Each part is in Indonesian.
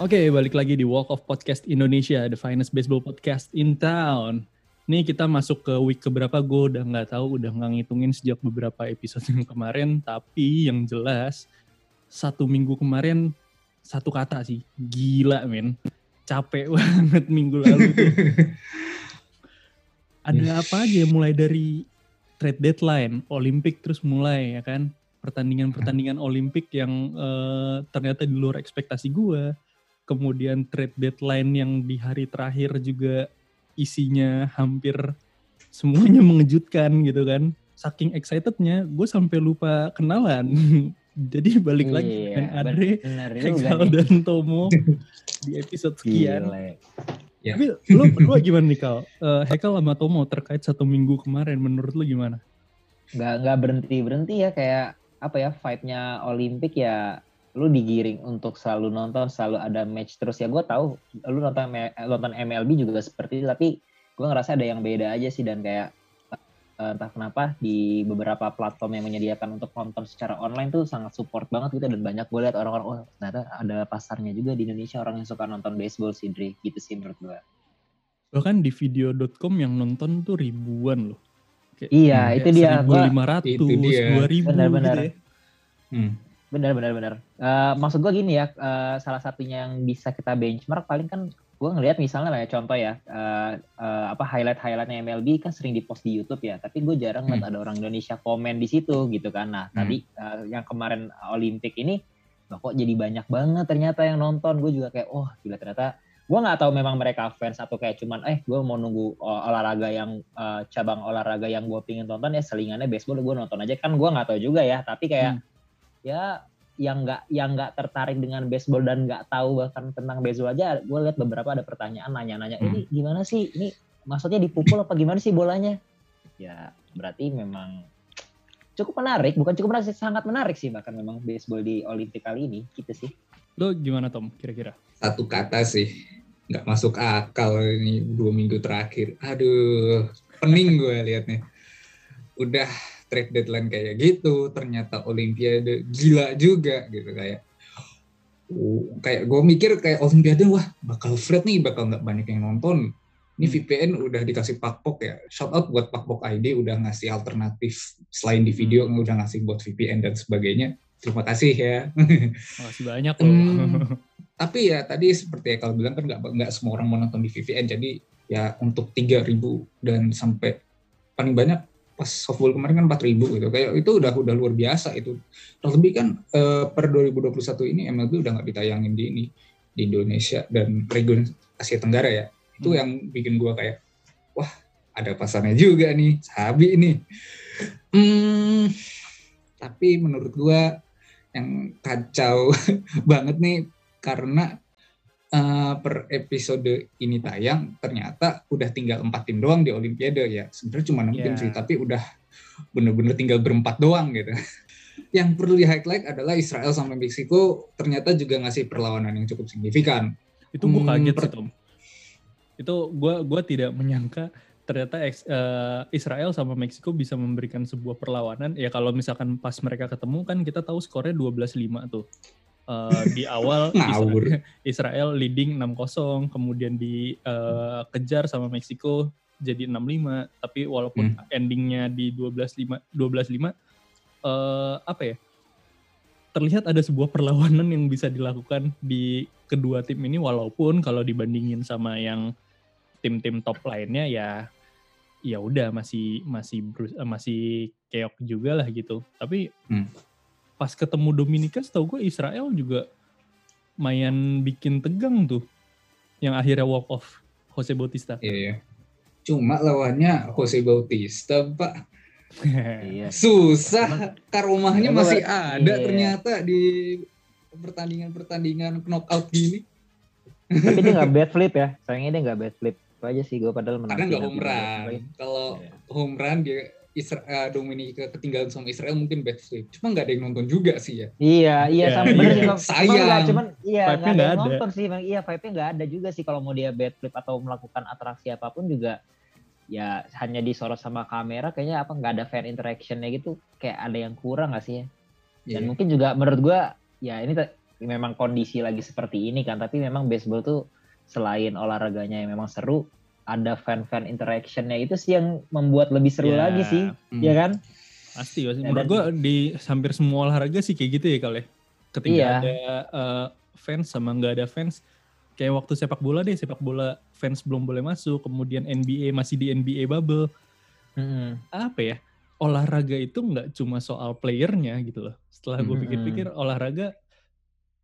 Oke, balik lagi di Walk of Podcast Indonesia, the finest baseball podcast in town. Nih kita masuk ke week keberapa, gue udah nggak tahu, udah nggak ngitungin sejak beberapa episode yang kemarin. Tapi yang jelas, satu minggu kemarin, satu kata sih, gila men. Capek banget minggu lalu tuh. Ada apa aja mulai dari trade deadline, Olimpik terus mulai ya kan. Pertandingan-pertandingan Olimpik yang uh, ternyata di luar ekspektasi gue kemudian trade deadline yang di hari terakhir juga isinya hampir semuanya mengejutkan gitu kan. Saking excitednya, gue sampai lupa kenalan. Jadi balik iya, lagi dengan Andre, Hekal dan Tomo di episode sekian. Ya. Tapi lu berdua gimana nih Kal? Uh, Hekal sama Tomo terkait satu minggu kemarin, menurut lu gimana? Gak, gak berhenti berhenti ya kayak apa ya vibe-nya Olimpik ya lu digiring untuk selalu nonton, selalu ada match terus ya gue tahu lu nonton nonton MLB juga seperti itu tapi gue ngerasa ada yang beda aja sih dan kayak uh, entah kenapa di beberapa platform yang menyediakan untuk nonton secara online tuh sangat support banget gitu dan banyak gue lihat orang-orang oh ternyata ada pasarnya juga di Indonesia orang yang suka nonton baseball sih Dre gitu sih menurut gue. Bahkan di video.com yang nonton tuh ribuan loh. Kayak, iya, kayak itu dia. 1500, 2000 benar-benar. Gitu ya. Hmm Benar, benar, benar. Uh, maksud gue gini ya, uh, salah satunya yang bisa kita benchmark paling kan gue ngelihat misalnya lah ya contoh ya, uh, uh, apa highlight-highlightnya MLB kan sering dipost di YouTube ya, tapi gue jarang hmm. ada orang Indonesia komen di situ gitu kan. Nah hmm. tadi uh, yang kemarin Olimpik ini, kok jadi banyak banget ternyata yang nonton. Gue juga kayak, oh gila ternyata gue nggak tahu memang mereka fans atau kayak cuman eh gue mau nunggu olahraga yang uh, cabang olahraga yang gue pingin tonton ya selingannya baseball gue nonton aja kan gue nggak tahu juga ya tapi kayak hmm ya yang nggak yang nggak tertarik dengan baseball dan nggak tahu bahkan tentang baseball aja gue lihat beberapa ada pertanyaan nanya-nanya hmm. ini gimana sih? Ini maksudnya dipukul apa gimana sih bolanya? Ya berarti memang cukup menarik bukan cukup menarik sangat menarik sih bahkan memang baseball di Olimpik kali ini gitu sih. Lo gimana Tom kira-kira? Satu kata sih nggak masuk akal ini dua minggu terakhir. Aduh pening gue liatnya. Udah trade deadline kayak gitu ternyata olimpiade gila juga gitu kayak uh, kayak gue mikir kayak olimpiade wah bakal flat nih bakal nggak banyak yang nonton ini hmm. VPN udah dikasih Pakpok ya shout out buat Pakpok ID udah ngasih alternatif selain di video hmm. udah ngasih buat VPN dan sebagainya terima kasih ya makasih banyak loh hmm, tapi ya tadi seperti ya kalau bilang kan nggak nggak semua orang mau nonton di VPN jadi ya untuk 3000 dan sampai paling banyak pas softball kemarin kan 4000 gitu. Kayak itu udah udah luar biasa itu. Terlebih kan uh, per 2021 ini MLB udah nggak ditayangin di ini di Indonesia dan region Asia Tenggara ya. Itu hmm. yang bikin gua kayak wah ada pasarnya juga nih sabi ini hmm, tapi menurut gua yang kacau banget nih karena uh, per episode ini tayang ternyata udah tinggal empat tim doang di Olimpiade ya. Sebenarnya cuma enam yeah. tim sih tapi udah bener-bener tinggal berempat doang gitu. Yang perlu di highlight adalah Israel sama Meksiko ternyata juga ngasih perlawanan yang cukup signifikan. Itu gue hmm, kaget sih Tom. Itu gue gua tidak menyangka ternyata uh, Israel sama Meksiko bisa memberikan sebuah perlawanan. Ya kalau misalkan pas mereka ketemu kan kita tahu skornya 12-5 tuh uh, di awal Israel, Israel leading 6-0, kemudian dikejar uh, sama Meksiko jadi 6-5, tapi walaupun hmm. endingnya di 12-5 12-5 uh, apa ya? Terlihat ada sebuah perlawanan yang bisa dilakukan di kedua tim ini walaupun kalau dibandingin sama yang tim-tim top lainnya ya ya udah masih masih masih keok juga lah gitu. Tapi hmm pas ketemu Dominika setahu gue Israel juga main bikin tegang tuh yang akhirnya walk off Jose Bautista. Iya, iya. Cuma lawannya Jose Bautista, Pak. iya. Susah. Karomahnya masih ada iya. ternyata di pertandingan-pertandingan knockout gini. Tapi dia nggak bad flip ya. Sayangnya dia nggak bad flip. Itu aja sih gue padahal menang. Karena nggak home run. Kalau yeah. home run dia Isra uh, Dominika ketinggalan sama Israel mungkin bad flip. Cuma nggak ada yang nonton juga sih ya. Iya, iya yeah. sama bener iya. Sayang. cuman iya nggak ada yang ada. nonton sih. Iya, vibe-nya nggak ada juga sih kalau mau dia bad flip atau melakukan atraksi apa pun juga ya hanya disorot sama kamera kayaknya apa nggak ada fan interactionnya gitu kayak ada yang kurang nggak sih ya dan yeah. mungkin juga menurut gua ya ini memang kondisi lagi seperti ini kan tapi memang baseball tuh selain olahraganya yang memang seru ada fan-fan interactionnya itu sih yang membuat lebih seru Ya, lagi sih hmm. ya kan Pasti, pasti. Ya, Menurut gue di hampir semua olahraga sih kayak gitu ya kali. Ketika Iya. ada eh, fans sama nggak ada fans, kayak waktu sepak bola deh, sepak bola fans belum boleh masuk, kemudian NBA masih di NBA bubble. Mm-mm. Apa ya? Olahraga itu nggak cuma soal playernya gitu loh. Setelah gue pikir-pikir, olahraga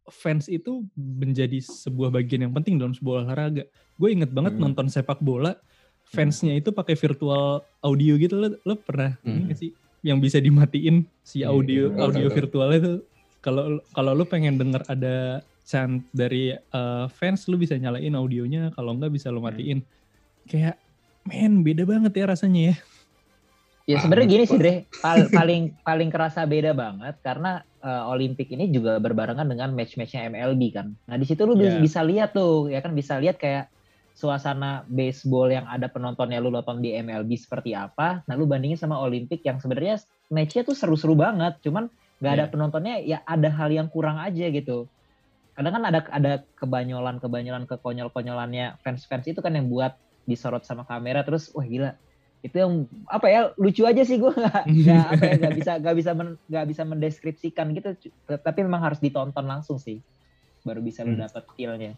fans itu menjadi sebuah bagian yang penting dalam sebuah olahraga. Gue inget banget Hmm. nonton sepak bola, fansnya itu pakai virtual audio gitu. Lo, lo pernah ini Hmm. nggak sih? Yang bisa dimatiin si Iya, audio iya, audio virtualnya itu. Kalau kalau lu pengen denger ada chant dari uh, fans lu bisa nyalain audionya. Kalau enggak bisa lu matiin. Kayak men beda banget ya rasanya ya. Ya Ah, sebenarnya gini sih. Dre, Pal- paling paling kerasa beda banget karena eh, Olimpik ini juga berbarengan dengan match-matchnya MLB kan. Nah di situ lu bisa, Ya. bisa lihat tuh, ya kan bisa lihat kayak suasana baseball yang ada penontonnya lu nonton di MLB seperti apa. Nah lu bandingin sama Olimpik yang sebenarnya matchnya tuh seru-seru banget, cuman nggak ada Ya. penontonnya ya ada hal yang kurang aja gitu. Kadang kan ada ada kebanyolan kebanyolan kekonyol-konyolannya fans-fans itu kan yang buat disorot sama kamera terus wah gila itu yang apa ya lucu aja sih gue nggak apa ya nggak bisa nggak bisa nggak bisa mendeskripsikan gitu. Tapi memang harus ditonton langsung sih baru bisa Hmm. dapet feel-nya.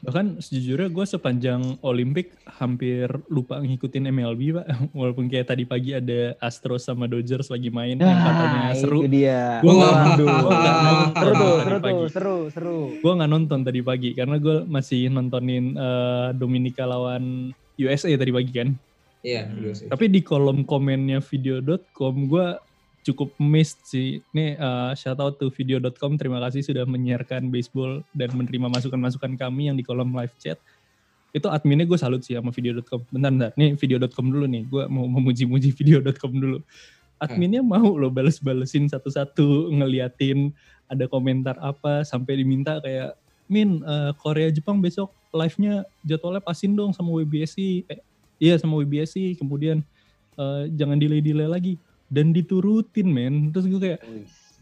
Bahkan sejujurnya gue sepanjang Olimpik hampir lupa ngikutin MLB pak. Walaupun kayak tadi pagi ada Astros sama Dodgers lagi main yang katanya seru. Ah, itu dia. Gua nggak- nonton seru tuh seru tuh seru seru gue nggak nonton tadi pagi karena gue masih nontonin eh, Dominika lawan USA tadi pagi kan. Iya, Hmm. sih. Tapi di kolom komennya video.com gue cukup missed sih. Ini eh, shout out to video.com terima kasih sudah menyiarkan baseball dan menerima masukan-masukan kami yang di kolom live chat. Itu adminnya gue salut sih sama video.com. Bentar, bentar. Nih video.com dulu nih. Gue mau memuji-muji video.com dulu. Adminnya mau loh bales-balesin satu-satu ngeliatin ada komentar apa sampai diminta kayak Min eh, Korea Jepang besok live-nya jadwalnya pasin dong sama WBSI. Eh, iya sama WBSI. Kemudian eh, jangan delay-delay lagi dan diturutin men. Terus gue kayak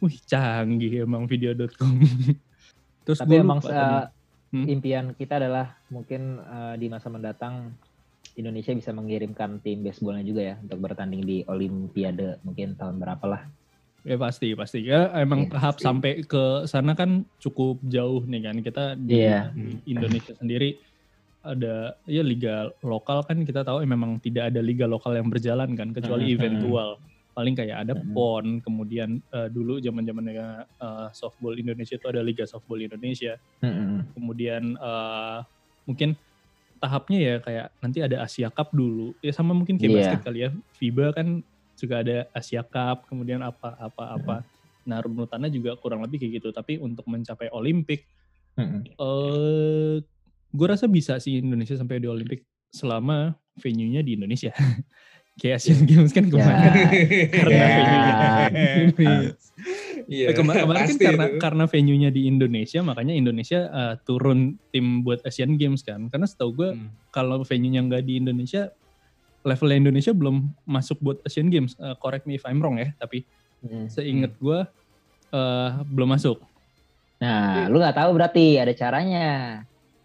Wih. canggih emang video.com. Terus tapi gue emang lupa. Hmm? impian kita adalah mungkin eh, di masa mendatang Indonesia bisa mengirimkan tim baseballnya juga ya untuk bertanding di Olimpiade mungkin tahun berapa lah Ya pasti pasti ya emang Iya, tahap pasti. sampai ke sana kan cukup jauh nih kan kita di, di Indonesia sendiri ada ya liga lokal kan kita tahu eh, memang tidak ada liga lokal yang berjalan kan kecuali Mhm. eventual paling kayak ada Mhm. pon kemudian eh, dulu zaman zamannya softball Indonesia itu ada liga softball Indonesia Mm-mm. kemudian eh, mungkin tahapnya ya kayak nanti ada Asia Cup dulu ya sama mungkin kayak Iya. basket kali ya FIBA kan juga ada Asia Cup kemudian apa apa apa nah runutannya juga kurang lebih kayak gitu tapi untuk mencapai Olimpik Mm-mm. eh gue rasa bisa sih Indonesia sampai di Olimpik selama venue-nya di Indonesia kayak Asian Games kan kemarin karena Ya. venue-nya Iya, Eh, kema- kemarin kan karena itu. karena venue-nya di Indonesia makanya Indonesia eh, turun tim buat Asian Games kan karena setahu gue Hmm. kalau venue-nya nggak di Indonesia levelnya Indonesia belum masuk buat Asian Games Eh, correct me if I'm wrong ya tapi Mm. seingat gue eh, belum masuk Nah, lu nggak tahu berarti ada caranya.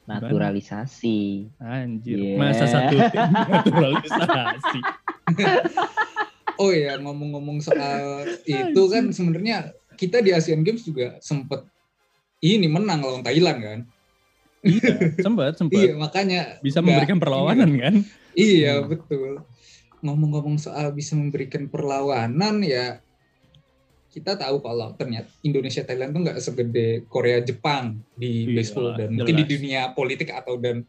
Naturalisasi. anjir Yeah. masa satu tim naturalisasi Oh ya ngomong-ngomong soal itu kan sebenarnya kita di Asian Games juga sempet ini menang lawan Thailand kan. iya sempat sempat Iya makanya bisa memberikan perlawanan kan Iya Hmm. betul. Ngomong-ngomong soal bisa memberikan perlawanan ya kita tahu kalau ternyata Indonesia Thailand tuh nggak segede Korea Jepang di Iya, baseball dan mungkin di jelas. dunia politik atau dan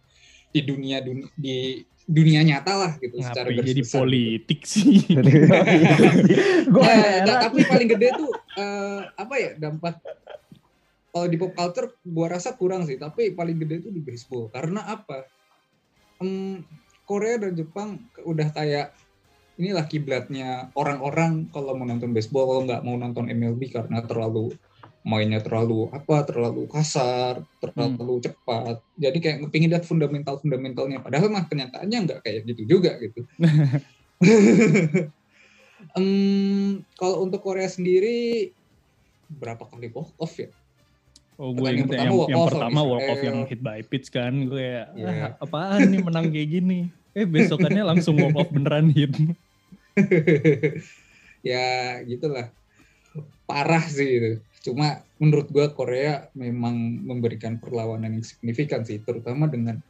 di dunia dun- di dunia nyata lah gitu secara ngapain garis jadi besar gitu. politik sih Gue Ya, da- tapi paling gede tuh eh, apa ya dampak kalau di pop culture gua rasa kurang sih tapi paling gede tuh di baseball karena apa Em, Korea dan Jepang udah kayak inilah kiblatnya orang-orang kalau mau nonton baseball kalau nggak mau nonton MLB karena terlalu mainnya terlalu apa terlalu kasar terlalu cepat jadi kayak ngepingin lihat fundamental fundamentalnya padahal mah kenyataannya nggak kayak gitu juga gitu Em, kalau untuk Korea sendiri berapa kali walk off ya? Oh, gue inget yang, yang, yang pertama walk off yang hit by pitch kan. Gue kayak, yeah. ah, apaan nih menang kayak gini. Eh besokannya langsung walk off beneran hit. ya gitulah. Parah sih itu. Cuma menurut gue Korea memang memberikan perlawanan yang signifikan sih. Terutama dengan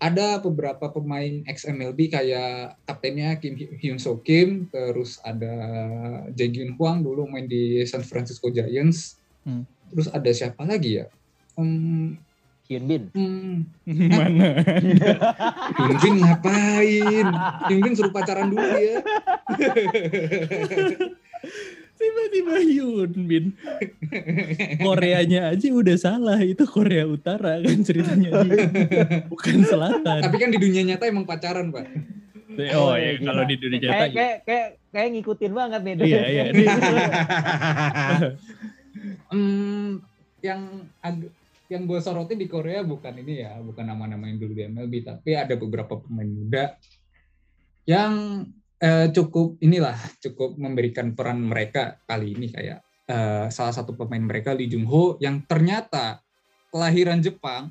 ada beberapa pemain XMLB kayak kaptennya Kim Hyun So Kim, terus ada Jae Hwang dulu main di San Francisco Giants. Hmm terus ada siapa lagi ya um, Hyun Bin. Hmm, mana? Hyun Bin ngapain? Hyun Bin suruh pacaran dulu ya. Tiba-tiba Hyun Bin. Koreanya aja udah salah itu Korea Utara kan ceritanya. Dia bukan selatan. Tapi kan di dunia nyata emang pacaran pak. Oh, oh ya, kalau di dunia nyata kayak, kayak, kayak, kayak ngikutin banget nih. Iya, iya. um, yang ag- yang gue sorotin di Korea bukan ini ya, bukan nama-nama yang dulu di MLB, tapi ada beberapa pemain muda yang eh, cukup inilah cukup memberikan peran mereka kali ini kayak eh, salah satu pemain mereka Lee Jung Ho yang ternyata kelahiran Jepang.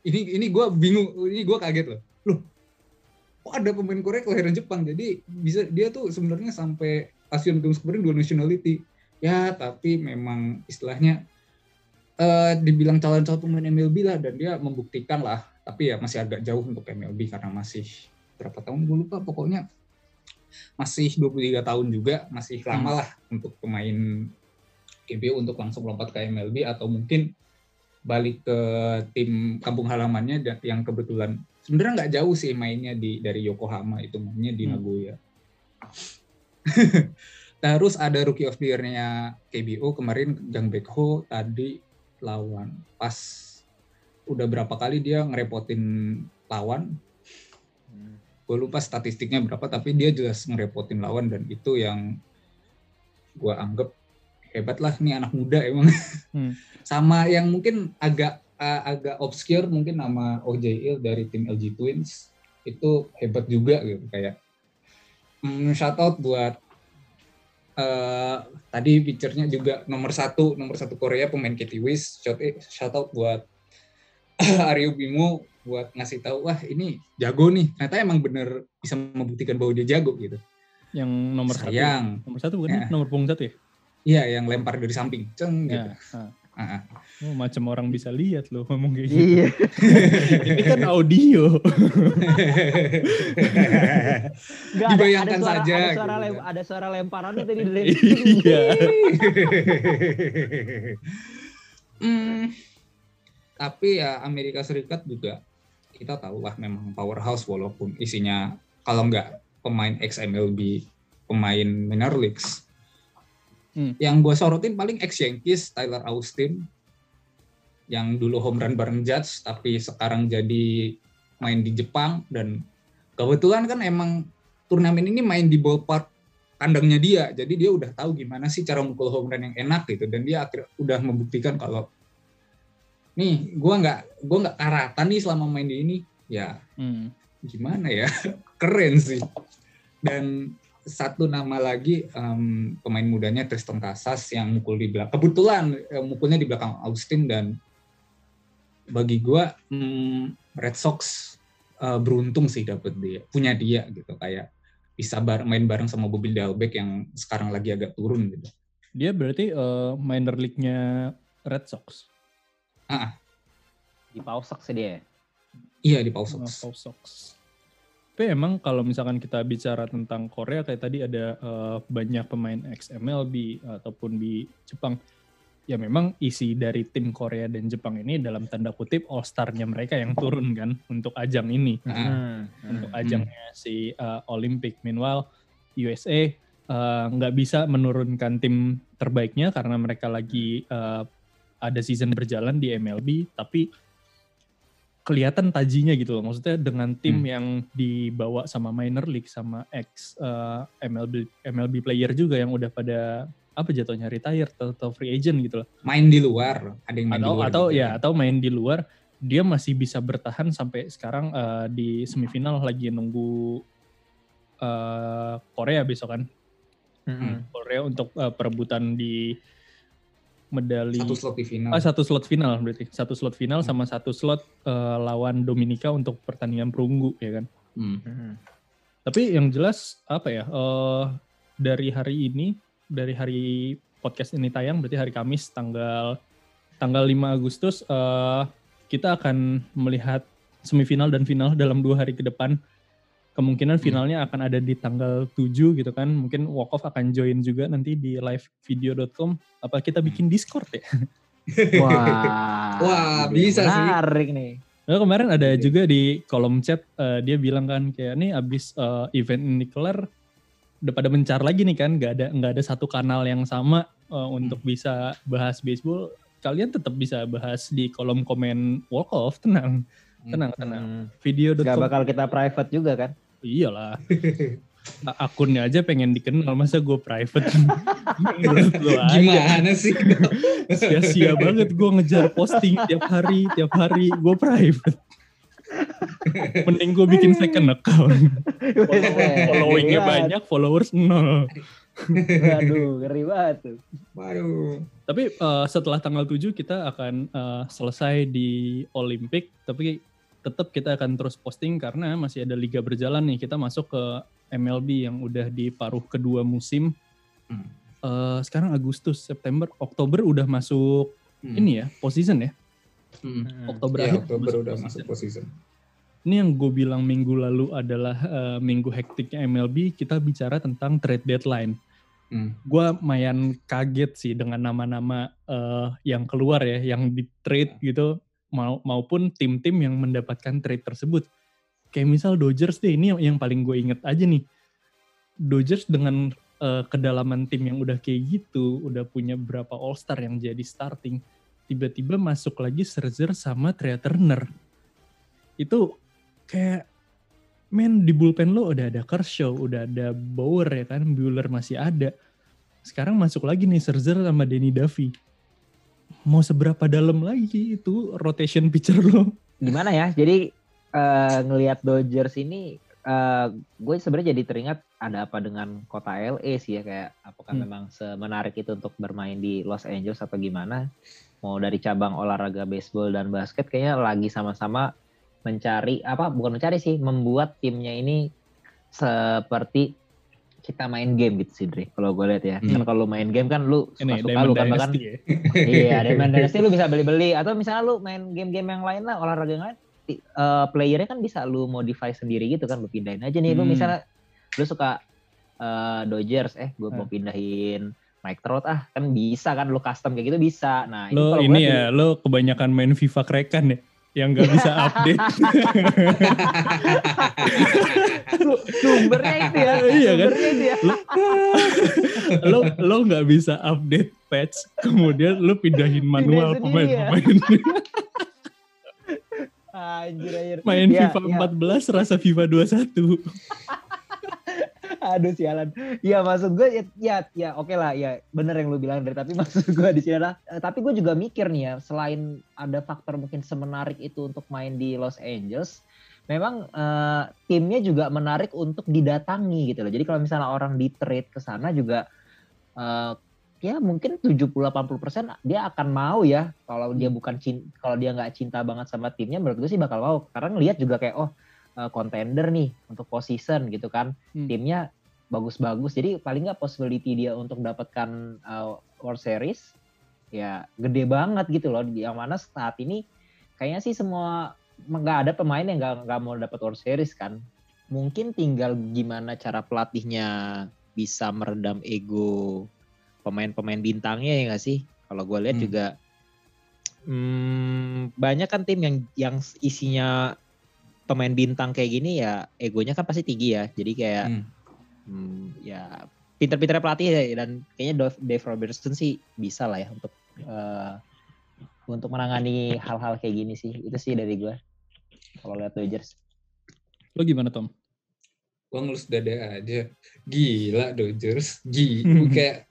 Ini ini gue bingung, ini gue kaget loh. Loh, kok ada pemain Korea kelahiran Jepang? Jadi bisa dia tuh sebenarnya sampai Asian Games kemarin dua nationality ya tapi memang istilahnya uh, dibilang calon-calon pemain MLB lah dan dia membuktikan lah tapi ya masih agak jauh untuk MLB karena masih berapa tahun gue lupa pokoknya masih 23 tahun juga masih lama hmm. lah hmm. untuk pemain KBO untuk langsung lompat ke MLB atau mungkin balik ke tim kampung halamannya yang kebetulan sebenarnya nggak jauh sih mainnya di dari Yokohama itu mainnya di hmm. Nagoya Terus ada rookie of the year-nya KBO kemarin Jang Ho tadi lawan pas udah berapa kali dia ngerepotin lawan. Hmm. Gue lupa statistiknya berapa tapi dia jelas ngerepotin lawan dan itu yang gue anggap hebat lah nih anak muda emang. Hmm. Sama yang mungkin agak uh, agak obscure mungkin nama OJL dari tim LG Twins itu hebat juga gitu kayak mm, shout out buat uh, tadi picture-nya juga nomor satu nomor satu Korea pemain Katie Wish shout, eh, shout out buat Aryo Bimo buat ngasih tahu wah ini jago nih. Ternyata emang bener bisa membuktikan bahwa dia jago gitu. Yang nomor Sayang. satu nomor satu bukan ya. nomor punggung satu ya? Iya yang lempar dari samping. Ceng ya. gitu oh, macam orang bisa lihat loh ngomong kayak gitu. Iya. Ini kan audio. Gak, Dibayangkan ada, ada suara, saja. Ada suara, gitu. lem, ada suara lemparan tadi dari Iya. hmm, tapi ya Amerika Serikat juga kita tahu lah memang powerhouse walaupun isinya kalau nggak pemain ex MLB, pemain minor leagues, Hmm. Yang gue sorotin paling ex Yankees Tyler Austin yang dulu home run bareng Judge tapi sekarang jadi main di Jepang dan kebetulan kan emang turnamen ini main di ballpark kandangnya dia jadi dia udah tahu gimana sih cara mukul home run yang enak gitu dan dia akhirnya udah membuktikan kalau nih gue nggak gue nggak karatan nih selama main di ini ya hmm. gimana ya keren sih dan satu nama lagi um, pemain mudanya Tristan Casas yang mukul di belakang. Kebetulan um, mukulnya di belakang Austin dan bagi gue um, Red Sox uh, beruntung sih dapet dia, punya dia gitu kayak bisa bar main bareng sama Bobby Dalbec yang sekarang lagi agak turun gitu. Dia berarti uh, minor league-nya Red Sox. Ah. Di Paw Sox dia. Iya di Paw Sox. Oh, Paw Sox. Tapi emang kalau misalkan kita bicara tentang Korea kayak tadi ada uh, banyak pemain ex MLB ataupun di Jepang. Ya memang isi dari tim Korea dan Jepang ini dalam tanda kutip all star-nya mereka yang turun kan untuk ajang ini. Hmm. hmm. Untuk hmm. ajangnya si uh, Olympic. Meanwhile USA eh, nggak uh, bisa menurunkan tim terbaiknya karena mereka lagi uh, ada season berjalan di MLB tapi kelihatan tajinya gitu loh. Maksudnya dengan tim hmm. yang dibawa sama minor league sama ex uh, eh, MLB MLB player juga yang udah pada apa jatuhnya retire atau, atau free agent gitu loh. Main di luar, ada yang main atau, di luar. Atau gitu. ya, atau main di luar, dia masih bisa bertahan sampai sekarang uh, di semifinal lagi nunggu uh, Korea besok kan. Hmm. Korea untuk uh, perebutan di medali Satu slot di final. Ah, satu slot final berarti. Satu slot final Hmm. sama satu slot eh, lawan Dominika untuk pertandingan perunggu ya kan. Hmm. Tapi yang jelas apa ya? eh, dari hari ini, dari hari podcast ini tayang berarti hari Kamis tanggal tanggal 5 Agustus eh, kita akan melihat semifinal dan final dalam dua hari ke depan. Kemungkinan Hmm. finalnya akan ada di tanggal 7 gitu kan. Mungkin Walk Off akan join juga nanti di livevideo.com. Apa kita bikin Discord ya? Wah. Wah, bisa sih. Menarik nih. Nah, kemarin ada juga di kolom chat eh, dia bilang kan kayak nih abis eh, event ini kelar udah pada mencar lagi nih kan nggak ada nggak ada satu kanal yang sama eh, untuk bisa bahas baseball kalian tetap bisa bahas di kolom komen walk off tenang tenang tenang Hmm. video Gak bakal kita private juga kan? iyalah akunnya aja pengen dikenal masa gue private. Gimana sih? sia-sia banget gue ngejar posting tiap hari tiap hari gue private mending gue bikin second account followingnya banyak followers nol Waduh, ngeri banget tuh. Waduh. tapi eh, setelah tanggal 7 kita akan eh, selesai di Olympic tapi tetap kita akan terus posting karena masih ada liga berjalan nih kita masuk ke MLB yang udah di paruh kedua musim Hmm. Eh, sekarang Agustus September Oktober udah masuk Hmm. ini ya postseason ya Hmm. Oktober Iya, akhir Oktober udah postseason. masuk position. Ini yang gue bilang minggu lalu adalah eh, minggu hektiknya MLB, kita bicara tentang trade deadline. Hmm. Gue mayan kaget sih dengan nama-nama eh, yang keluar ya, yang di trade gitu, mau maupun tim-tim yang mendapatkan trade tersebut. Kayak misal Dodgers deh, ini yang, paling gue inget aja nih. Dodgers dengan eh, kedalaman tim yang udah kayak gitu, udah punya berapa All-Star yang jadi starting, tiba-tiba masuk lagi Scherzer sama Trea Turner. Itu kayak men di bullpen lo udah ada Kershaw, udah ada Bauer ya kan, Bueller masih ada. Sekarang masuk lagi nih Scherzer sama Denny Duffy. Mau seberapa dalam lagi itu rotation pitcher lo? Gimana ya? Jadi eh, ngelihat Dodgers ini eh, gue sebenarnya jadi teringat ada apa dengan kota LA sih ya kayak apakah Hmm. memang semenarik itu untuk bermain di Los Angeles atau gimana? Mau dari cabang olahraga baseball dan basket kayaknya lagi sama-sama mencari apa bukan mencari sih membuat timnya ini seperti kita main game gitu sih Dre kalau gue lihat ya Hmm. kan kalau main game kan lu Ini suka-suka Diamond lu kan bahkan ya. iya Diamond Dynasty lu bisa beli-beli atau misalnya lu main game-game yang lain lah olahraga yang lain eh, playernya kan bisa lu modify sendiri gitu kan lu pindahin aja nih lu Hmm. misalnya lu suka eh, Dodgers eh gue mau Hmm. pindahin Mike Trout ah kan bisa kan lu custom kayak gitu bisa nah Lo kalau ini gua ya, lo kebanyakan main FIFA krekan ya, yang gak bisa update. Su- sumbernya itu ya Iya kan? itu ya lo lo nggak bisa update patch, kemudian lo pindahin manual ya. pemain-pemain. anjir anjir Main Ya, FIFA ya. 14 rasa FIFA 21. Aduh sialan. Ya maksud gue ya ya, ya oke lah ya bener yang lu bilang dari tapi maksud gue di sini adalah eh, tapi gue juga mikir nih ya selain ada faktor mungkin semenarik itu untuk main di Los Angeles memang eh, timnya juga menarik untuk didatangi gitu loh. Jadi kalau misalnya orang di trade ke sana juga eh, ya mungkin 70-80% dia akan mau ya kalau dia bukan cin- kalau dia nggak cinta banget sama timnya menurut gue sih bakal mau karena ngelihat juga kayak oh eh, contender nih untuk position gitu kan. Hmm. timnya bagus-bagus. Jadi paling nggak possibility dia untuk dapatkan uh, World Series ya gede banget gitu loh. Yang mana saat ini kayaknya sih semua nggak ada pemain yang nggak nggak mau dapat World Series kan. Mungkin tinggal gimana cara pelatihnya bisa meredam ego pemain-pemain bintangnya ya nggak sih? Kalau gue lihat Hmm. juga hmm, banyak kan tim yang yang isinya pemain bintang kayak gini ya egonya kan pasti tinggi ya jadi kayak Hmm. hmm, ya pinter-pinter pelatih ya dan kayaknya Dave, Dave Robertson sih bisa lah ya untuk eh, untuk menangani hal-hal kayak gini sih itu sih dari gue kalau lihat Dodgers Lo gimana Tom? Gua ngelus dada aja. Gila Dodgers. Gila. kayak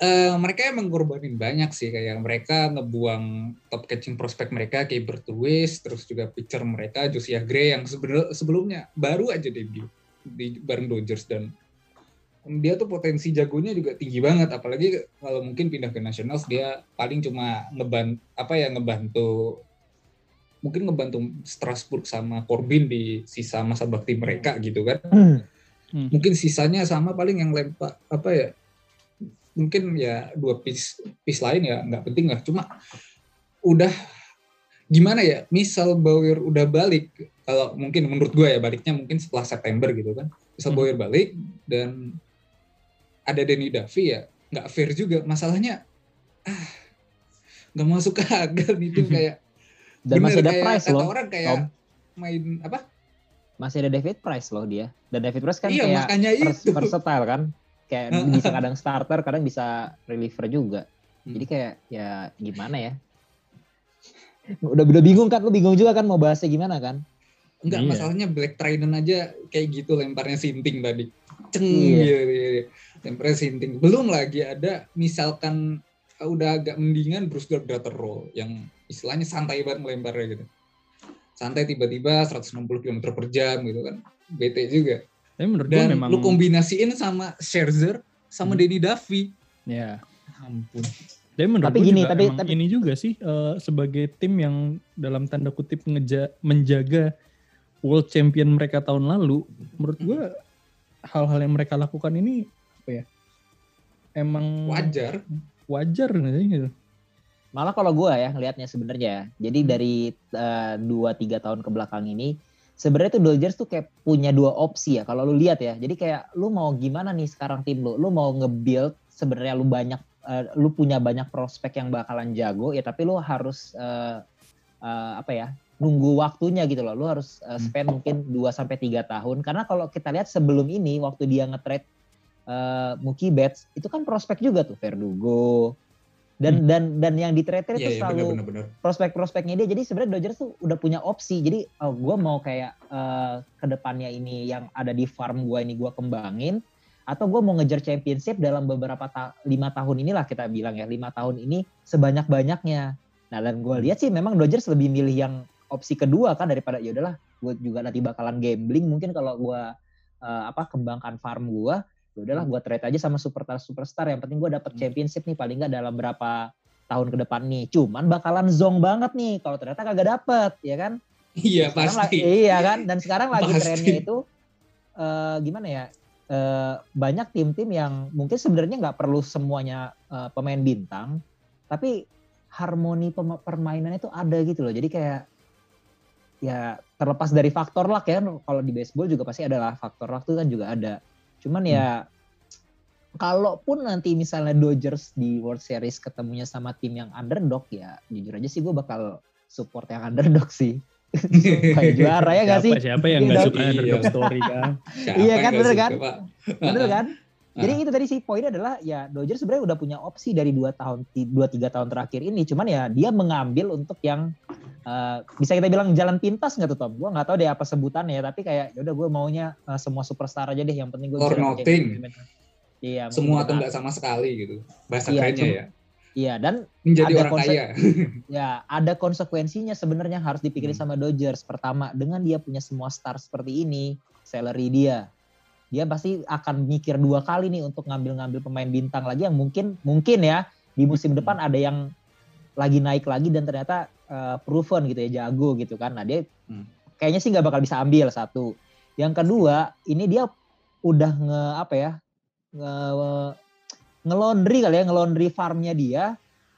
eh, mereka emang ngorbanin banyak sih kayak mereka ngebuang top catching prospect mereka kayak Bertuis terus juga pitcher mereka Josiah Gray yang sebelum sebelumnya baru aja debut di bareng Dodgers dan dia tuh potensi jagonya juga tinggi banget apalagi kalau mungkin pindah ke Nationals dia paling cuma ngebantu apa ya ngebantu mungkin ngebantu Strasbourg sama Corbin di sisa masa bakti mereka gitu kan. Hmm. mungkin sisanya sama paling yang lempar apa ya mungkin ya dua piece piece lain ya nggak penting lah cuma udah gimana ya misal Bauer udah balik kalau mungkin menurut gue ya baliknya mungkin setelah September gitu kan misal hmm. Bauer balik dan ada Denny Davi ya nggak fair juga masalahnya ah nggak masuk akal nih tim kayak dan bener, masih ada kayak, price loh orang kayak Tom. main apa masih ada David Price loh dia dan David Price kan iya, kayak makanya itu. versatile kan kayak bisa kadang starter kadang bisa reliever juga hmm. jadi kayak ya gimana ya udah udah bingung kan lu bingung juga kan mau bahasnya gimana kan Enggak, iya. masalahnya Black Trident aja kayak gitu lemparnya sinting tadi. Ceng iya. gitu. gitu temper sinting. Belum lagi ada misalkan uh, udah agak mendingan Bruce Gardner roll yang istilahnya santai banget melemparnya gitu. Santai tiba-tiba 160 km per jam gitu kan. BT juga. Tapi menurut Dan memang... lu kombinasiin sama Scherzer sama hmm. Denny Duffy. Ya. Ampun. Tapi menurut tapi gini, juga tapi, tapi ini juga sih uh, sebagai tim yang dalam tanda kutip ngeja, menjaga world champion mereka tahun lalu, menurut gue hal-hal yang mereka lakukan ini apa ya emang wajar wajar gitu malah kalau gue ya ngelihatnya sebenarnya jadi hmm. dari uh, dua tiga tahun ke belakang ini sebenarnya tuh Dodgers tuh kayak punya dua opsi ya kalau lu lihat ya jadi kayak lu mau gimana nih sekarang tim lu lu mau nge-build sebenarnya lu banyak uh, lu punya banyak prospek yang bakalan jago ya tapi lu harus uh, uh, apa ya nunggu waktunya gitu loh. Lu harus uh, spend hmm. mungkin 2 sampai 3 tahun karena kalau kita lihat sebelum ini waktu dia nge-trade uh, Mookie Betts itu kan prospek juga tuh Verdugo dan hmm. dan dan yang di trade itu yeah, selalu prospek-prospeknya dia. Jadi sebenarnya Dodgers tuh udah punya opsi. Jadi oh, gue mau kayak uh, ke depannya ini yang ada di farm gue ini gue kembangin atau gue mau ngejar championship dalam beberapa ta lima tahun inilah kita bilang ya. Lima tahun ini sebanyak banyaknya nah dan gue lihat sih memang Dodgers lebih milih yang opsi kedua kan daripada ya udahlah gue juga nanti bakalan gambling mungkin kalau gue uh, apa kembangkan farm gue udahlah gue trade aja sama superstar superstar. Yang penting gue dapet hmm. championship nih paling nggak dalam berapa tahun ke depan nih. Cuman bakalan zong banget nih kalau ternyata kagak dapet ya kan? Iya sekarang pasti. iya kan? Dan sekarang lagi pasti. trennya itu uh, gimana ya? Uh, banyak tim-tim yang mungkin sebenarnya nggak perlu semuanya uh, pemain bintang tapi harmoni permainan itu ada gitu loh. Jadi kayak ya terlepas dari faktor luck ya kalau di baseball juga pasti adalah faktor luck itu kan juga ada Cuman ya hmm. kalaupun nanti misalnya Dodgers di World Series ketemunya sama tim yang underdog ya jujur aja sih gue bakal support yang underdog sih. Kayak juara ya gak sih? Siapa yang gak suka underdog iya. story kan? iya kan bener kan? Bener kan? Jadi itu tadi sih poinnya adalah ya Dodgers sebenarnya udah punya opsi dari dua tahun dua tiga tahun terakhir ini. Cuman ya dia mengambil untuk yang uh, bisa kita bilang jalan pintas nggak tuh Tom? Gue nggak tahu deh apa sebutannya tapi kayak ya udah gue maunya uh, semua superstar aja deh. Yang penting gue or nothing. Iya. Semua atau nggak sama sekali gitu. Bahasa iya, kerennya ya. Iya dan menjadi orang kaya. ya ada konsekuensinya sebenarnya harus dipikirin hmm. sama Dodgers. Pertama dengan dia punya semua star seperti ini, salary dia dia pasti akan mikir dua kali nih untuk ngambil-ngambil pemain bintang lagi yang mungkin mungkin ya di musim hmm. depan ada yang lagi naik lagi dan ternyata uh, proven gitu ya jago gitu kan. Nah dia hmm. kayaknya sih nggak bakal bisa ambil satu. Yang kedua ini dia udah nge apa ya nge ngelondri kali ya ngelondri farmnya dia.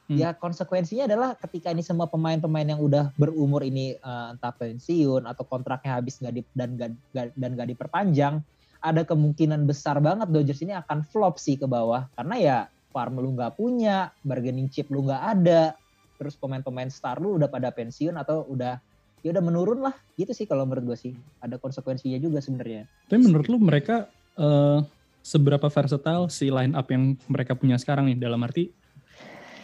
Hmm. Ya konsekuensinya adalah ketika ini semua pemain-pemain yang udah berumur ini uh, entah pensiun atau kontraknya habis nggak di, dan gak, dan nggak diperpanjang, ada kemungkinan besar banget Dodgers ini akan flop sih ke bawah karena ya farm lu nggak punya, bargaining chip lu nggak ada, terus pemain-pemain star lu udah pada pensiun atau udah ya udah menurun lah gitu sih kalau menurut gue sih. Ada konsekuensinya juga sebenarnya. Tapi menurut lu mereka uh, seberapa versatile si line up yang mereka punya sekarang nih? Dalam arti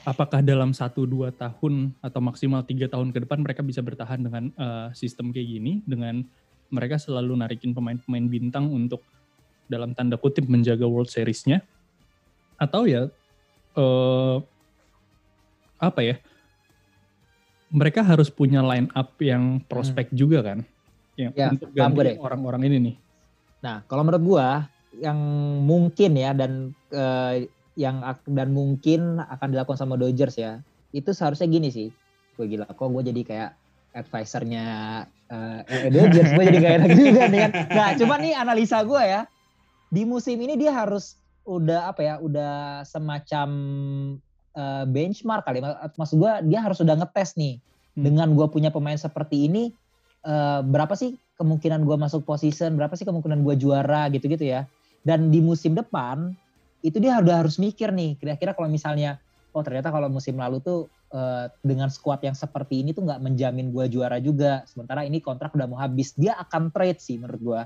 apakah dalam satu dua tahun atau maksimal tiga tahun ke depan mereka bisa bertahan dengan uh, sistem kayak gini? Dengan mereka selalu narikin pemain-pemain bintang untuk dalam tanda kutip menjaga World Series-nya? Atau ya uh, apa ya mereka harus punya line up yang prospek hmm. juga kan? Ya, ya untuk ganti orang-orang ini nih. Nah kalau menurut gua yang mungkin ya dan uh, yang dan mungkin akan dilakukan sama Dodgers ya itu seharusnya gini sih. Gue gila kok gue jadi kayak advisernya uh, Dodgers. Gue jadi kayak enak juga nih kan. Nah cuma nih analisa gue ya. Di musim ini dia harus udah apa ya udah semacam uh, benchmark kali. Maksud gue dia harus udah ngetes nih. Hmm. dengan gue punya pemain seperti ini uh, berapa sih kemungkinan gue masuk position berapa sih kemungkinan gue juara gitu-gitu ya. Dan di musim depan itu dia udah harus mikir nih. Kira-kira kalau misalnya oh ternyata kalau musim lalu tuh uh, dengan squad yang seperti ini tuh nggak menjamin gue juara juga. Sementara ini kontrak udah mau habis. Dia akan trade sih menurut gue.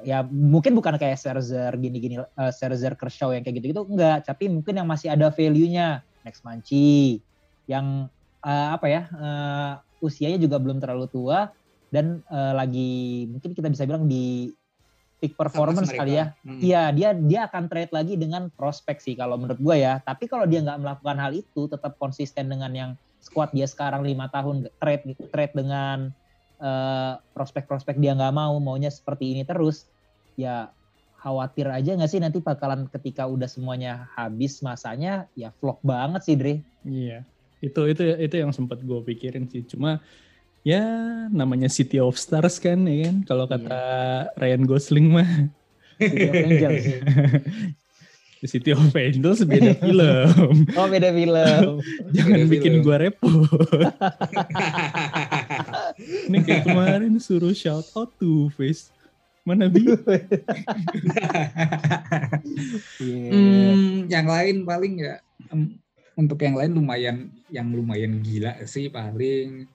Ya mungkin bukan kayak Scherzer gini-gini uh, Scherzer Kershaw yang kayak gitu-gitu enggak tapi mungkin yang masih ada value-nya Next Manchi yang uh, apa ya uh, usianya juga belum terlalu tua dan uh, lagi mungkin kita bisa bilang di peak performance kali ya. Hmm. Iya, hmm. dia dia akan trade lagi dengan prospek sih kalau menurut gue ya. Tapi kalau dia nggak melakukan hal itu, tetap konsisten dengan yang squad dia sekarang lima tahun trade trade dengan uh, prospek-prospek dia nggak mau, maunya seperti ini terus, ya khawatir aja nggak sih nanti bakalan ketika udah semuanya habis masanya ya vlog banget sih Dre. Iya, itu itu itu yang sempat gue pikirin sih. Cuma ya namanya City of Stars kan ya kan kalau kata yeah. Ryan Gosling mah City of Angels City of Angels beda film. Oh beda film. Jangan beda bikin film. gua repot. Ini kayak kemarin suruh shout out to Face. Mana bi? yeah. hmm, yang lain paling ya untuk yang lain lumayan yang lumayan gila sih paling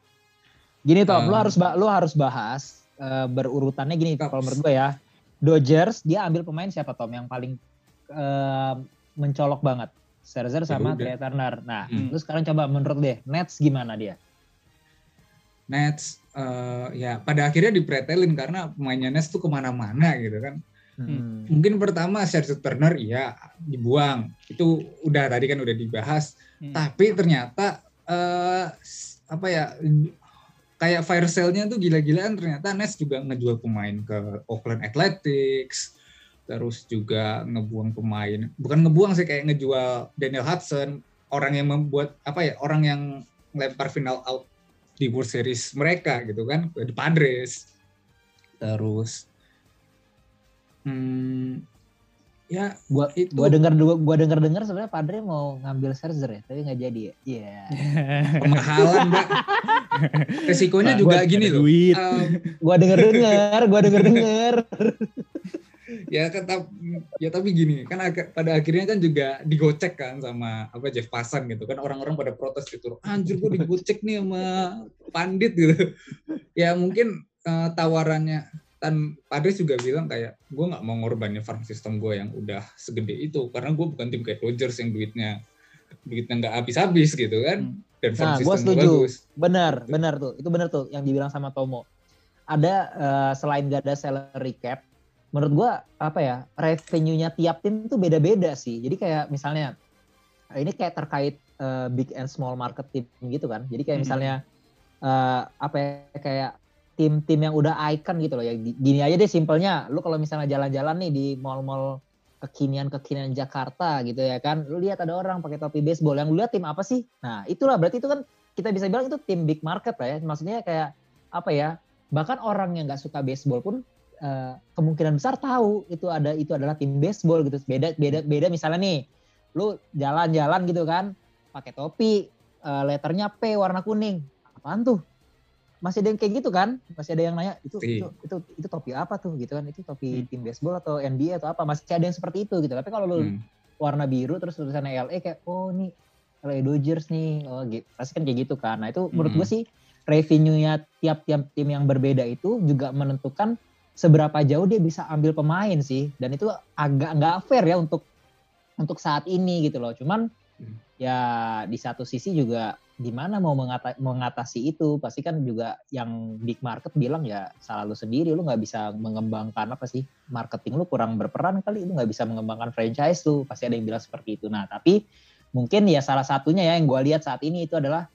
Gini Tom, um, lo harus lo harus bahas uh, berurutannya gini kalau menurut gue ya. Dodgers dia ambil pemain siapa Tom yang paling uh, mencolok banget? Scherzer ya sama Trey Turner. Nah, hmm. lu sekarang coba menurut deh, Nets gimana dia? Nets uh, ya pada akhirnya dipretelin karena pemainnya Nets tuh ke mana-mana gitu kan. Hmm. Mungkin pertama Scherzer Turner iya dibuang. Itu udah tadi kan udah dibahas. Hmm. Tapi ternyata uh, apa ya kayak fire sale-nya tuh gila-gilaan ternyata Nets juga ngejual pemain ke Oakland Athletics terus juga ngebuang pemain bukan ngebuang sih kayak ngejual Daniel Hudson orang yang membuat apa ya orang yang melempar final out di World Series mereka gitu kan di Padres terus hmm, Ya, gua itu. gua dengar gua dengar dengar sebenarnya Padre mau ngambil Scherzer ya, tapi nggak jadi ya. Iya. Yeah. Kemahalan, Mbak. Resikonya nah, juga gini loh. Duit. Um, gua dengar dengar, gua dengar dengar. ya kata ya tapi gini kan pada akhirnya kan juga digocek kan sama apa Jeff Passan gitu kan. Orang-orang pada protes gitu anjir gua digocek nih sama pandit gitu. Ya mungkin uh, tawarannya dan Padres juga bilang kayak gue nggak mau ngorbanin farm system gue yang udah segede itu karena gue bukan tim kayak Dodgers yang duitnya duitnya nggak habis-habis gitu kan. Hmm. dan farm nah, system gue bagus. Benar benar tuh. Itu benar tuh yang dibilang sama Tomo. Ada uh, selain gak ada salary cap menurut gue apa ya revenue-nya tiap tim itu beda-beda sih. Jadi kayak misalnya ini kayak terkait uh, big and small market team gitu kan. Jadi kayak hmm. misalnya uh, apa ya kayak tim-tim yang udah icon gitu loh. Ya gini aja deh simpelnya. Lu kalau misalnya jalan-jalan nih di mall-mall kekinian-kekinian Jakarta gitu ya kan lu lihat ada orang pakai topi baseball. Yang lu lihat tim apa sih? Nah itulah berarti itu kan kita bisa bilang itu tim big market lah ya. Maksudnya kayak apa ya bahkan orang yang nggak suka baseball pun uh, kemungkinan besar tahu itu ada itu adalah tim baseball gitu. Beda beda beda misalnya nih lu jalan-jalan gitu kan pakai topi uh, letternya P warna kuning. Apaan tuh? Masih ada yang kayak gitu kan? Masih ada yang nanya itu itu, itu itu topi apa tuh? Gitu kan. Itu topi hmm. tim baseball atau NBA atau apa? Masih ada yang seperti itu gitu. Tapi kalau lu hmm. warna biru terus tulisannya LA kayak oh nih LA Dodgers nih. Oh gitu. Pasti kan kayak gitu kan. Nah itu menurut hmm. gue sih revenue-nya tiap-tiap tim yang berbeda itu juga menentukan seberapa jauh dia bisa ambil pemain sih. Dan itu agak nggak fair ya untuk untuk saat ini gitu loh. Cuman hmm. ya di satu sisi juga gimana mau mengata mengatasi itu? Pasti kan juga yang big market bilang ya salah lu sendiri lu nggak bisa mengembangkan apa sih marketing lu kurang berperan kali lu nggak bisa mengembangkan franchise lu. Pasti ada yang bilang seperti itu. Nah tapi mungkin ya salah satunya ya yang gue lihat saat ini itu adalah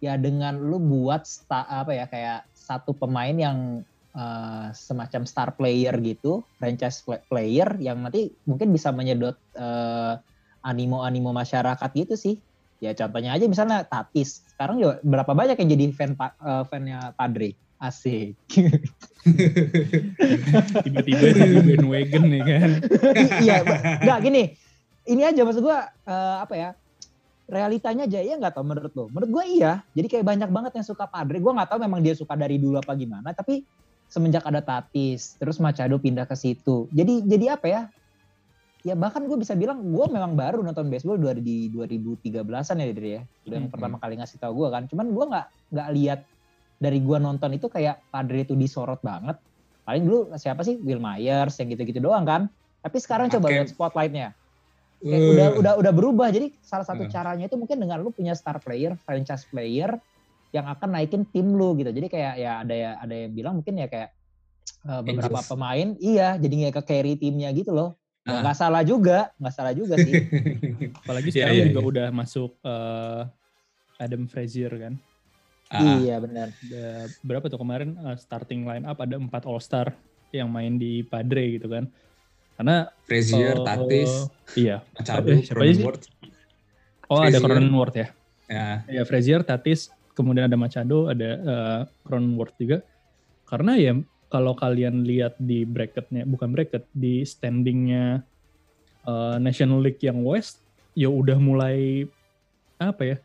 ya dengan lu buat sta, apa ya kayak satu pemain yang uh, semacam star player gitu, franchise player yang nanti mungkin bisa menyedot uh, animo-animo masyarakat gitu sih. Ya contohnya aja misalnya Tatis. Sekarang juga berapa banyak yang jadi fan uh, fannya Padre? Asik. Tiba-tiba jadi bandwagon nih kan. iya, enggak gini. Ini aja maksud gua uh, apa ya? realitanya aja ya nggak tau menurut lo menurut gue iya jadi kayak banyak banget yang suka Padre gue nggak tahu memang dia suka dari dulu apa gimana tapi semenjak ada Tatis terus Machado pindah ke situ jadi jadi apa ya ya bahkan gue bisa bilang gue memang baru nonton baseball di 2013an ya dari ya udah yang hmm. pertama kali ngasih tau gue kan cuman gue nggak nggak lihat dari gue nonton itu kayak Padre itu disorot banget paling dulu siapa sih Will Myers yang gitu-gitu doang kan tapi sekarang okay. coba lihat spotlightnya Kayak uh. udah udah udah berubah. Jadi salah satu uh. caranya itu mungkin dengan lu punya star player, franchise player yang akan naikin tim lu gitu. Jadi kayak ya ada ya ada yang bilang mungkin ya kayak uh, beberapa Angels. pemain iya jadi nggak ke carry timnya gitu loh. Uh. Nggak salah juga, nggak salah juga sih. Apalagi iya, sekarang yeah, yeah, juga yeah. udah masuk uh, Adam Frazier kan. Uh. Iya benar. berapa tuh kemarin uh, starting line up ada empat All Star yang main di Padre gitu kan. Karena Frazier, uh, Tatis, iya. Machado, eh, siapa sih? Oh, Frazier. ada Cronenworth ya. Ya. Ya, Frazier, Tatis, kemudian ada Machado, ada uh, Cronenworth juga. Karena ya kalau kalian lihat di bracketnya, bukan bracket, di standingnya uh, National League yang West, ya udah mulai apa ya?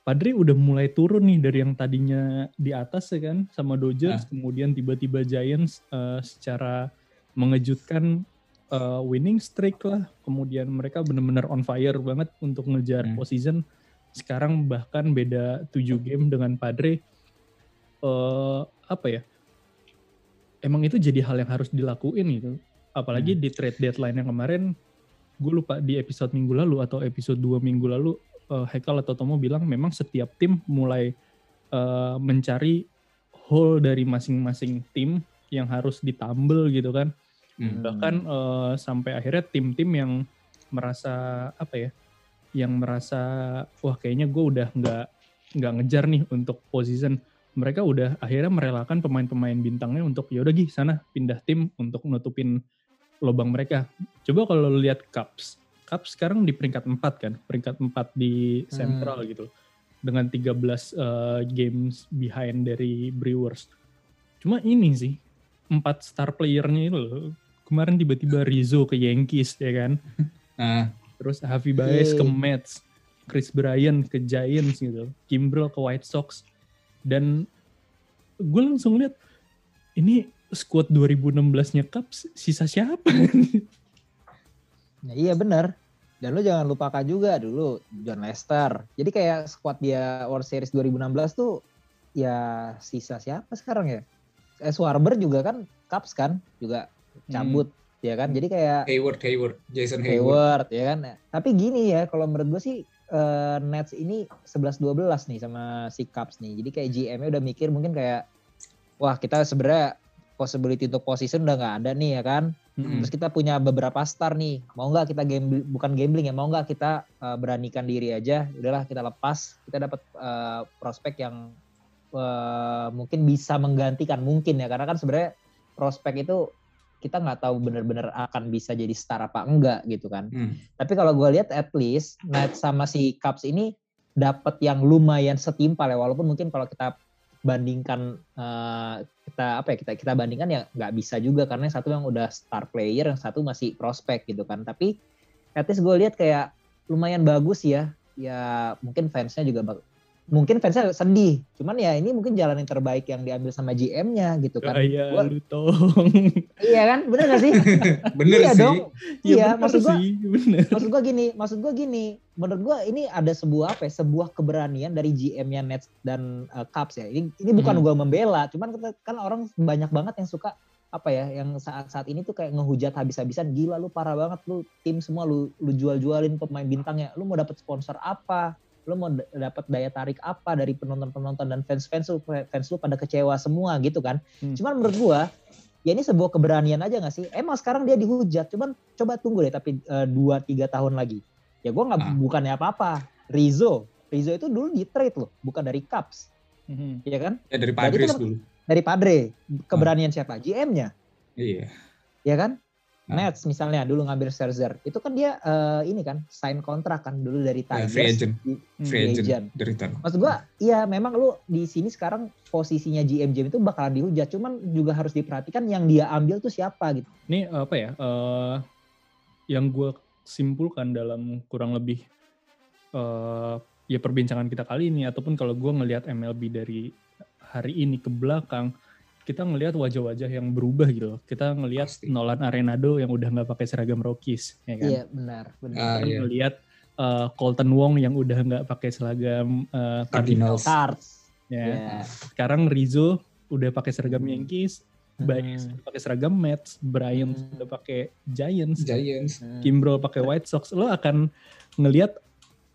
Padri udah mulai turun nih dari yang tadinya di atas ya kan sama Dodgers, nah. kemudian tiba-tiba Giants uh, secara mengejutkan uh, winning streak lah. Kemudian mereka benar-benar on fire banget untuk ngejar hmm. postseason. Sekarang bahkan beda 7 game dengan Padre. Uh, apa ya? Emang itu jadi hal yang harus dilakuin gitu. Apalagi hmm. di trade deadline yang kemarin, gue lupa di episode minggu lalu atau episode 2 minggu lalu, uh, Hekal atau Tomo bilang memang setiap tim mulai uh, mencari hole dari masing-masing tim yang harus ditambel gitu kan Hmm. Bahkan uh, sampai akhirnya tim-tim yang merasa apa ya, yang merasa wah kayaknya gue udah nggak nggak ngejar nih untuk position. Mereka udah akhirnya merelakan pemain-pemain bintangnya untuk ya udah gih sana pindah tim untuk nutupin lubang mereka. Coba kalau lihat Cups, Cups sekarang di peringkat 4 kan, peringkat 4 di Central hmm. gitu. Dengan 13 uh, eh, games behind dari Brewers. Cuma ini sih, empat star playernya itu loh, kemarin tiba-tiba Rizzo ke Yankees ya kan. Nah. Terus Javi Baez ke Mets, Chris Bryan ke Giants gitu, Kimbrel ke White Sox. Dan gue langsung lihat ini squad 2016-nya Cubs sisa siapa? Nah, iya benar. Dan lu jangan lupakan juga dulu John Lester. Jadi kayak squad dia World Series 2016 tuh ya sisa siapa sekarang ya? Eh, Schwarber juga kan Cubs kan juga cabut hmm. Ya kan? Jadi kayak Hayward Hayward Jason Hayward, Hayward ya kan? Tapi gini ya kalau menurut gue sih uh, Nets ini 11-12 nih sama si Cubs nih. Jadi kayak GM-nya udah mikir mungkin kayak wah kita sebenarnya possibility untuk position udah nggak ada nih ya kan? Hmm. terus kita punya beberapa star nih. Mau nggak kita game bukan gambling ya mau nggak kita uh, beranikan diri aja udahlah kita lepas. Kita dapat uh, prospek yang uh, mungkin bisa menggantikan mungkin ya. Karena kan sebenarnya prospek itu kita nggak tahu benar-benar akan bisa jadi star apa enggak gitu kan. Hmm. Tapi kalau gue lihat at least Nets sama si Cubs ini dapat yang lumayan setimpal ya walaupun mungkin kalau kita bandingkan uh, kita apa ya kita kita bandingkan ya nggak bisa juga karena satu yang udah star player yang satu masih prospek gitu kan tapi at least gue lihat kayak lumayan bagus ya ya mungkin fansnya juga mungkin fansnya sedih. Cuman ya ini mungkin jalan yang terbaik yang diambil sama GM-nya gitu kan. Iya, gua, lu tong. iya kan? Bener gak sih? bener iya sih. dong. Ya, iya, maksud gua, sih, bener. maksud gua gini, maksud gua gini. Menurut gua ini ada sebuah apa ya? Sebuah keberanian dari GM-nya Nets dan uh, Cubs ya. Ini ini bukan hmm. gua membela, cuman kan orang banyak banget yang suka apa ya yang saat-saat ini tuh kayak ngehujat habis-habisan gila lu parah banget lu tim semua lu lu jual-jualin pemain bintangnya lu mau dapat sponsor apa lu mau dapat daya tarik apa dari penonton-penonton dan fans-fans lu fans lu pada kecewa semua gitu kan. Hmm. Cuman menurut gua ya ini sebuah keberanian aja gak sih? Emang sekarang dia dihujat, cuman coba tunggu deh tapi uh, dua tiga tahun lagi. Ya gua nggak ah. bukannya apa-apa. Rizzo, Rizzo itu dulu di trade loh, bukan dari Cubs. Hmm. Iya kan? Ya dari Padres dulu. dari Padre. Keberanian siapa? GM-nya. Iya. Ya kan? Ah. Mets misalnya dulu ngambil Scherzer. Itu kan dia eh, ini kan sign kontrak kan dulu dari Ya, Tigers. free agent. di- Free agent. agent. Dari tanah. Maksud gua, iya memang lu di sini sekarang posisinya GM GM itu bakalan dihujat, cuman juga harus diperhatikan yang dia ambil tuh siapa gitu. Ini apa ya? eh, yang gue simpulkan dalam kurang lebih eh, ya perbincangan kita kali ini ataupun kalau gue ngelihat MLB dari hari ini ke belakang kita ngelihat wajah-wajah yang berubah gitu loh. Kita ngelihat Pasti. Nolan Arenado yang udah nggak pakai seragam Rockies, ya kan? Iya benar, benar. Kita iya. ngelihat eh, Colton Wong yang udah nggak pakai seragam eh, Cardinals. Cards. ya. Iya. Sekarang Rizzo udah pakai seragam Yankees, Baez Hmm. udah pakai seragam Mets, Bryant Hmm. udah pakai Giants, Giants. Hmm. Kimbrel pakai White Sox, lo akan ngelihat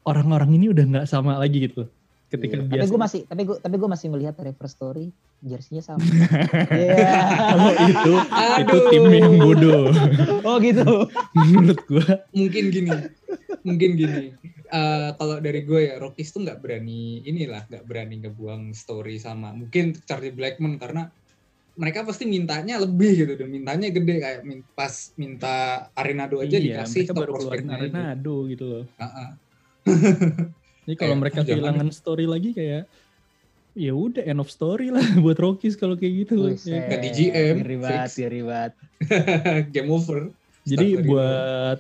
orang-orang ini udah nggak sama lagi gitu. Ketika Iya. Tapi gue masih, tapi gue, tapi gue masih melihat River Story, jersinya sama. Iya. kalau itu itu Aduh. tim yang bodoh oh gitu. menurut gua. mungkin gini mungkin gini Eh, kalau dari gue ya Rockies tuh nggak berani inilah nggak berani ngebuang story sama mungkin Charlie Blackmon karena mereka pasti mintanya lebih gitu dan mintanya gede kayak min- pas minta Arenado aja iya, dikasih mereka top baru keluarin itu. Arenado gitu loh. Ah-ah. Jadi kalau Kayak, mereka jangan kehilangan story lagi kayak ya udah end of story lah buat Rockies kalau kayak gitu. Buset, Ya. GM, banget. game over Jadi Start dari buat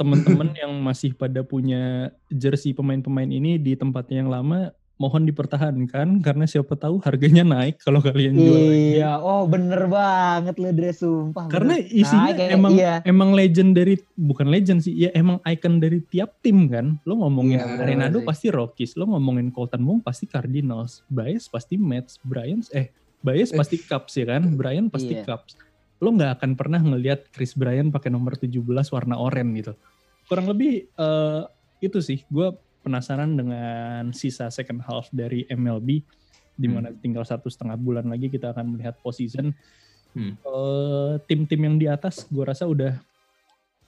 temen-temen yang masih pada punya jersey pemain-pemain ini di tempatnya yang lama, mohon dipertahankan karena siapa tahu harganya naik kalau kalian jual lagi. Iya, oh bener banget lu Dre, sumpah. Karena bener. isinya Nah, kayak- emang iya. emang legend dari bukan legend sih, ya emang icon dari tiap tim kan. Lo ngomongin Iya, bener sih. pasti Rockies, lo ngomongin Colton Wong pasti Cardinals, Baez pasti Mets, Bryant eh Eh. pasti Cubs ya kan, Bryant pasti Iya. Cubs. Lo nggak akan pernah ngelihat Chris Bryant pakai nomor 17 warna oranye gitu. Kurang lebih eh, itu sih, gue penasaran dengan sisa second half dari MLB di mana tinggal satu setengah bulan lagi kita akan melihat postseason. Hmm. Eh, tim-tim yang di atas gue rasa udah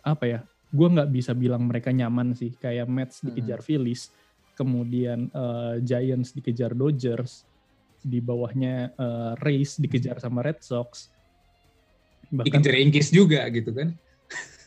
apa ya? Gue nggak bisa bilang mereka nyaman sih. Kayak Mets dikejar Phillies, kemudian eh, Giants dikejar Dodgers, di bawahnya eh, Rays dikejar sama Red Sox. Bahkan dikejar Yankees juga gitu kan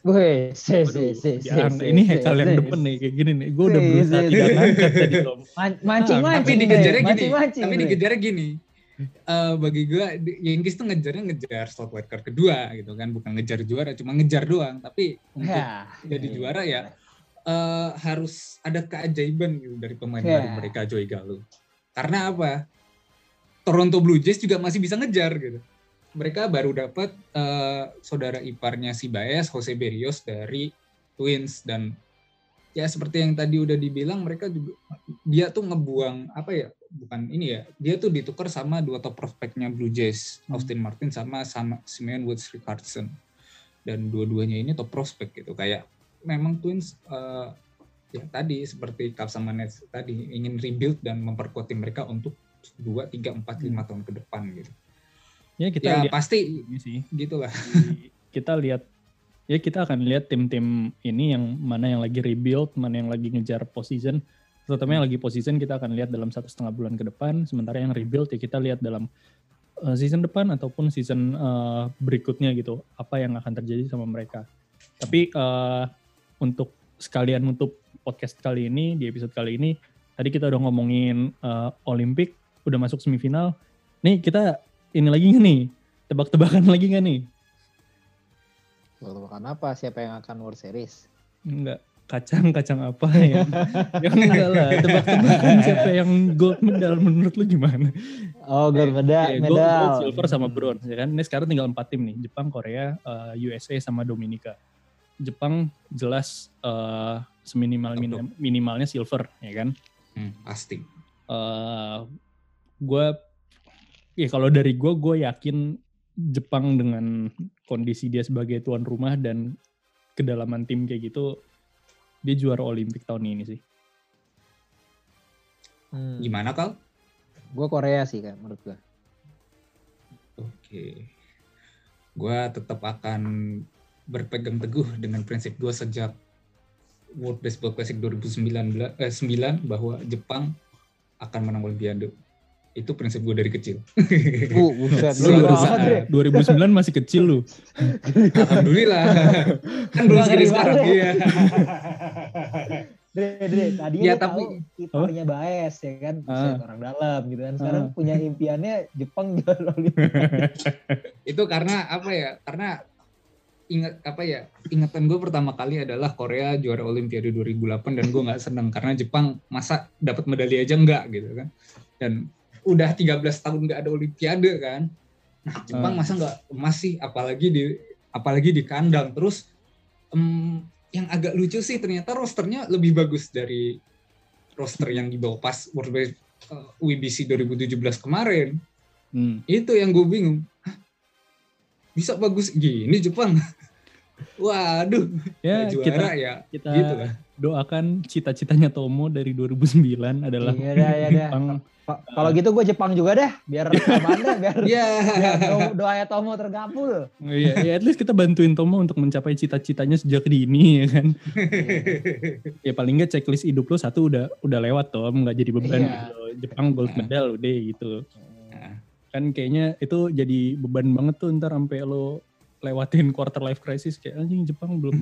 Waduh, se, se, jangan. se, ini Hekal yang depan nih kayak gini nih. Gue udah berusaha tidak ngangkat tadi Tom. Mancing, mancing. tapi dikejarnya gini Mancing, mancing, tapi dikejarnya gini Eh, bagi gue Yankees tuh ngejarnya ngejar slot wild card kedua gitu kan bukan ngejar juara cuma ngejar doang tapi untuk Ya, jadi iya, juara iya. ya eh, harus ada keajaiban gitu dari pemain Ya. baru mereka Joey Gallo karena apa Toronto Blue Jays juga masih bisa ngejar gitu mereka baru dapat eh, saudara iparnya si Baez Jose Berrios dari Twins. Dan ya seperti yang tadi udah dibilang mereka juga dia tuh ngebuang apa ya bukan ini ya dia tuh ditukar sama dua top prospeknya Blue Jays Hmm. Austin Martin sama sama Simeon Woods Richardson. Dan dua-duanya ini top prospek gitu. Kayak memang Twins eh, ya tadi seperti Cubs sama Nets tadi ingin rebuild dan memperkuat tim mereka untuk dua tiga empat lima tahun ke depan gitu Ya kita ya lihat pasti ini sih. gitulah kita lihat ya kita akan lihat tim-tim ini yang mana yang lagi rebuild, mana yang lagi ngejar position. Terutama yang lagi position kita akan lihat dalam satu setengah bulan ke depan. Sementara yang rebuild ya kita lihat dalam uh, season depan ataupun season uh, berikutnya gitu. Apa yang akan terjadi sama mereka. Tapi uh, untuk sekalian untuk podcast kali ini di episode kali ini tadi kita udah ngomongin uh, Olimpik udah masuk semifinal. Nih kita ini lagi nggak nih? Tebak-tebakan lagi nggak nih? Tebak-tebakan apa? Siapa yang akan World Series? Enggak. Kacang, kacang apa ya? ya enggak lah. Tebak-tebakan siapa yang gold medal menurut lu gimana? Oh, gold medal, Ya, gold, medal. gold, silver sama bronze ya kan. Ini sekarang tinggal empat tim nih. Jepang, Korea, eh, USA sama Dominika. Jepang jelas eh, seminimal minim- minimalnya silver ya kan. Hmm, pasti eh gue ya kalau dari gue gue yakin Jepang dengan kondisi dia sebagai tuan rumah dan kedalaman tim kayak gitu dia juara Olimpik tahun ini sih. Hmm. gimana kal Gue Korea sih kan menurut gue. Oke. Gua tetap akan berpegang teguh dengan prinsip gua sejak World Baseball Classic 2019 eh, 9 bahwa Jepang akan menang Olimpiade. Itu prinsip gue dari kecil. Uh, buset. Lu Lu harus banget, Dre. 2009 masih kecil lu. Alhamdulillah. kan belum ngeri sekarang. Iya. Dre, Dre, tadi Ya, lu tapi- tahu kipernya Baes ya kan, Ah. orang dalam gitu kan. Sekarang Ah. punya impiannya Jepang juara itu karena apa ya? Karena ingat apa ya? Ingatan gue pertama kali adalah Korea juara Olimpiade 2008 dan gue nggak seneng karena Jepang masa dapat medali aja enggak gitu kan. Dan udah 13 tahun nggak ada Olimpiade kan. Nah, Jepang Ah. masa nggak emas sih apalagi di apalagi di kandang. Terus em, yang agak lucu sih ternyata rosternya lebih bagus dari roster yang dibawa pas World Baseball eh, WBC 2017 kemarin Hmm. itu yang gue bingung Hah? bisa bagus gini Jepang waduh Ya, nggak kita juara ya kita gitu lah doakan cita-citanya Tomo dari 2009 adalah Iya dah, ya dah. Jepang. Ka- Kalau gitu gue Jepang juga deh, biar aman deh, biar, ya biar do- doanya Tomo tergabul. Iya, ya at least kita bantuin Tomo untuk mencapai cita-citanya sejak dini ya kan. Ya paling nggak checklist hidup lo satu udah udah lewat Tom, nggak jadi beban Iya. gitu. loh. Jepang gold medal udah gitu. Kan kayaknya itu jadi beban banget tuh ntar sampai lo lewatin quarter life crisis kayak anjing Jepang belum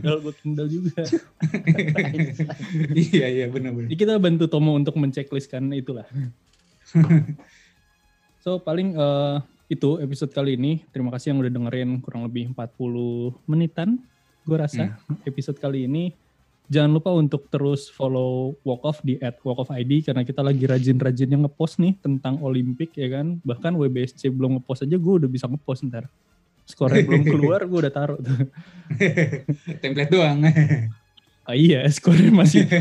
medal gold medal juga. iya iya benar-benar Jadi kita bantu Tomo untuk mencekliskan itulah. so paling eh, itu episode kali ini. Terima kasih yang udah dengerin kurang lebih 40 menitan. Gue rasa episode kali ini. Jangan lupa untuk terus follow Walk Off di at Walk Off ID karena kita lagi rajin-rajinnya ngepost nih tentang Olimpik ya kan. Bahkan WBSC belum ngepost aja gue udah bisa ngepost ntar. Skornya belum keluar gue udah taruh tuh. template doang Ah, iya, skornya masih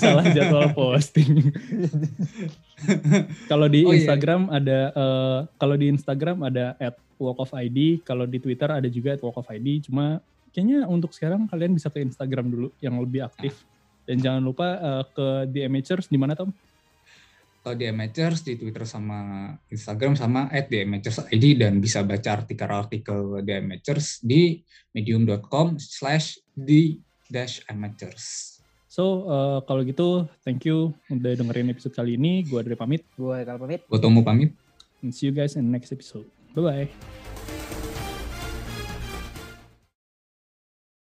salah jadwal posting. kalau di Oh, iya. Instagram ada eh, kalau di Instagram ada at Walk of ID, kalau di Twitter ada juga at Walk of ID. Cuma kayaknya untuk sekarang kalian bisa ke Instagram dulu yang lebih aktif. Dan jangan lupa eh, ke The Amateurs di mana Tom? Kalau di Amateurs di Twitter sama Instagram sama at di Amateurs ID dan bisa baca artikel-artikel di Amateurs di medium.com slash di dash amateurs So eh, kalau gitu, thank you udah dengerin episode kali ini. Gue Andre pamit. Gue kalau pamit. gue Tomo pamit And see you guys in the next episode. Bye bye.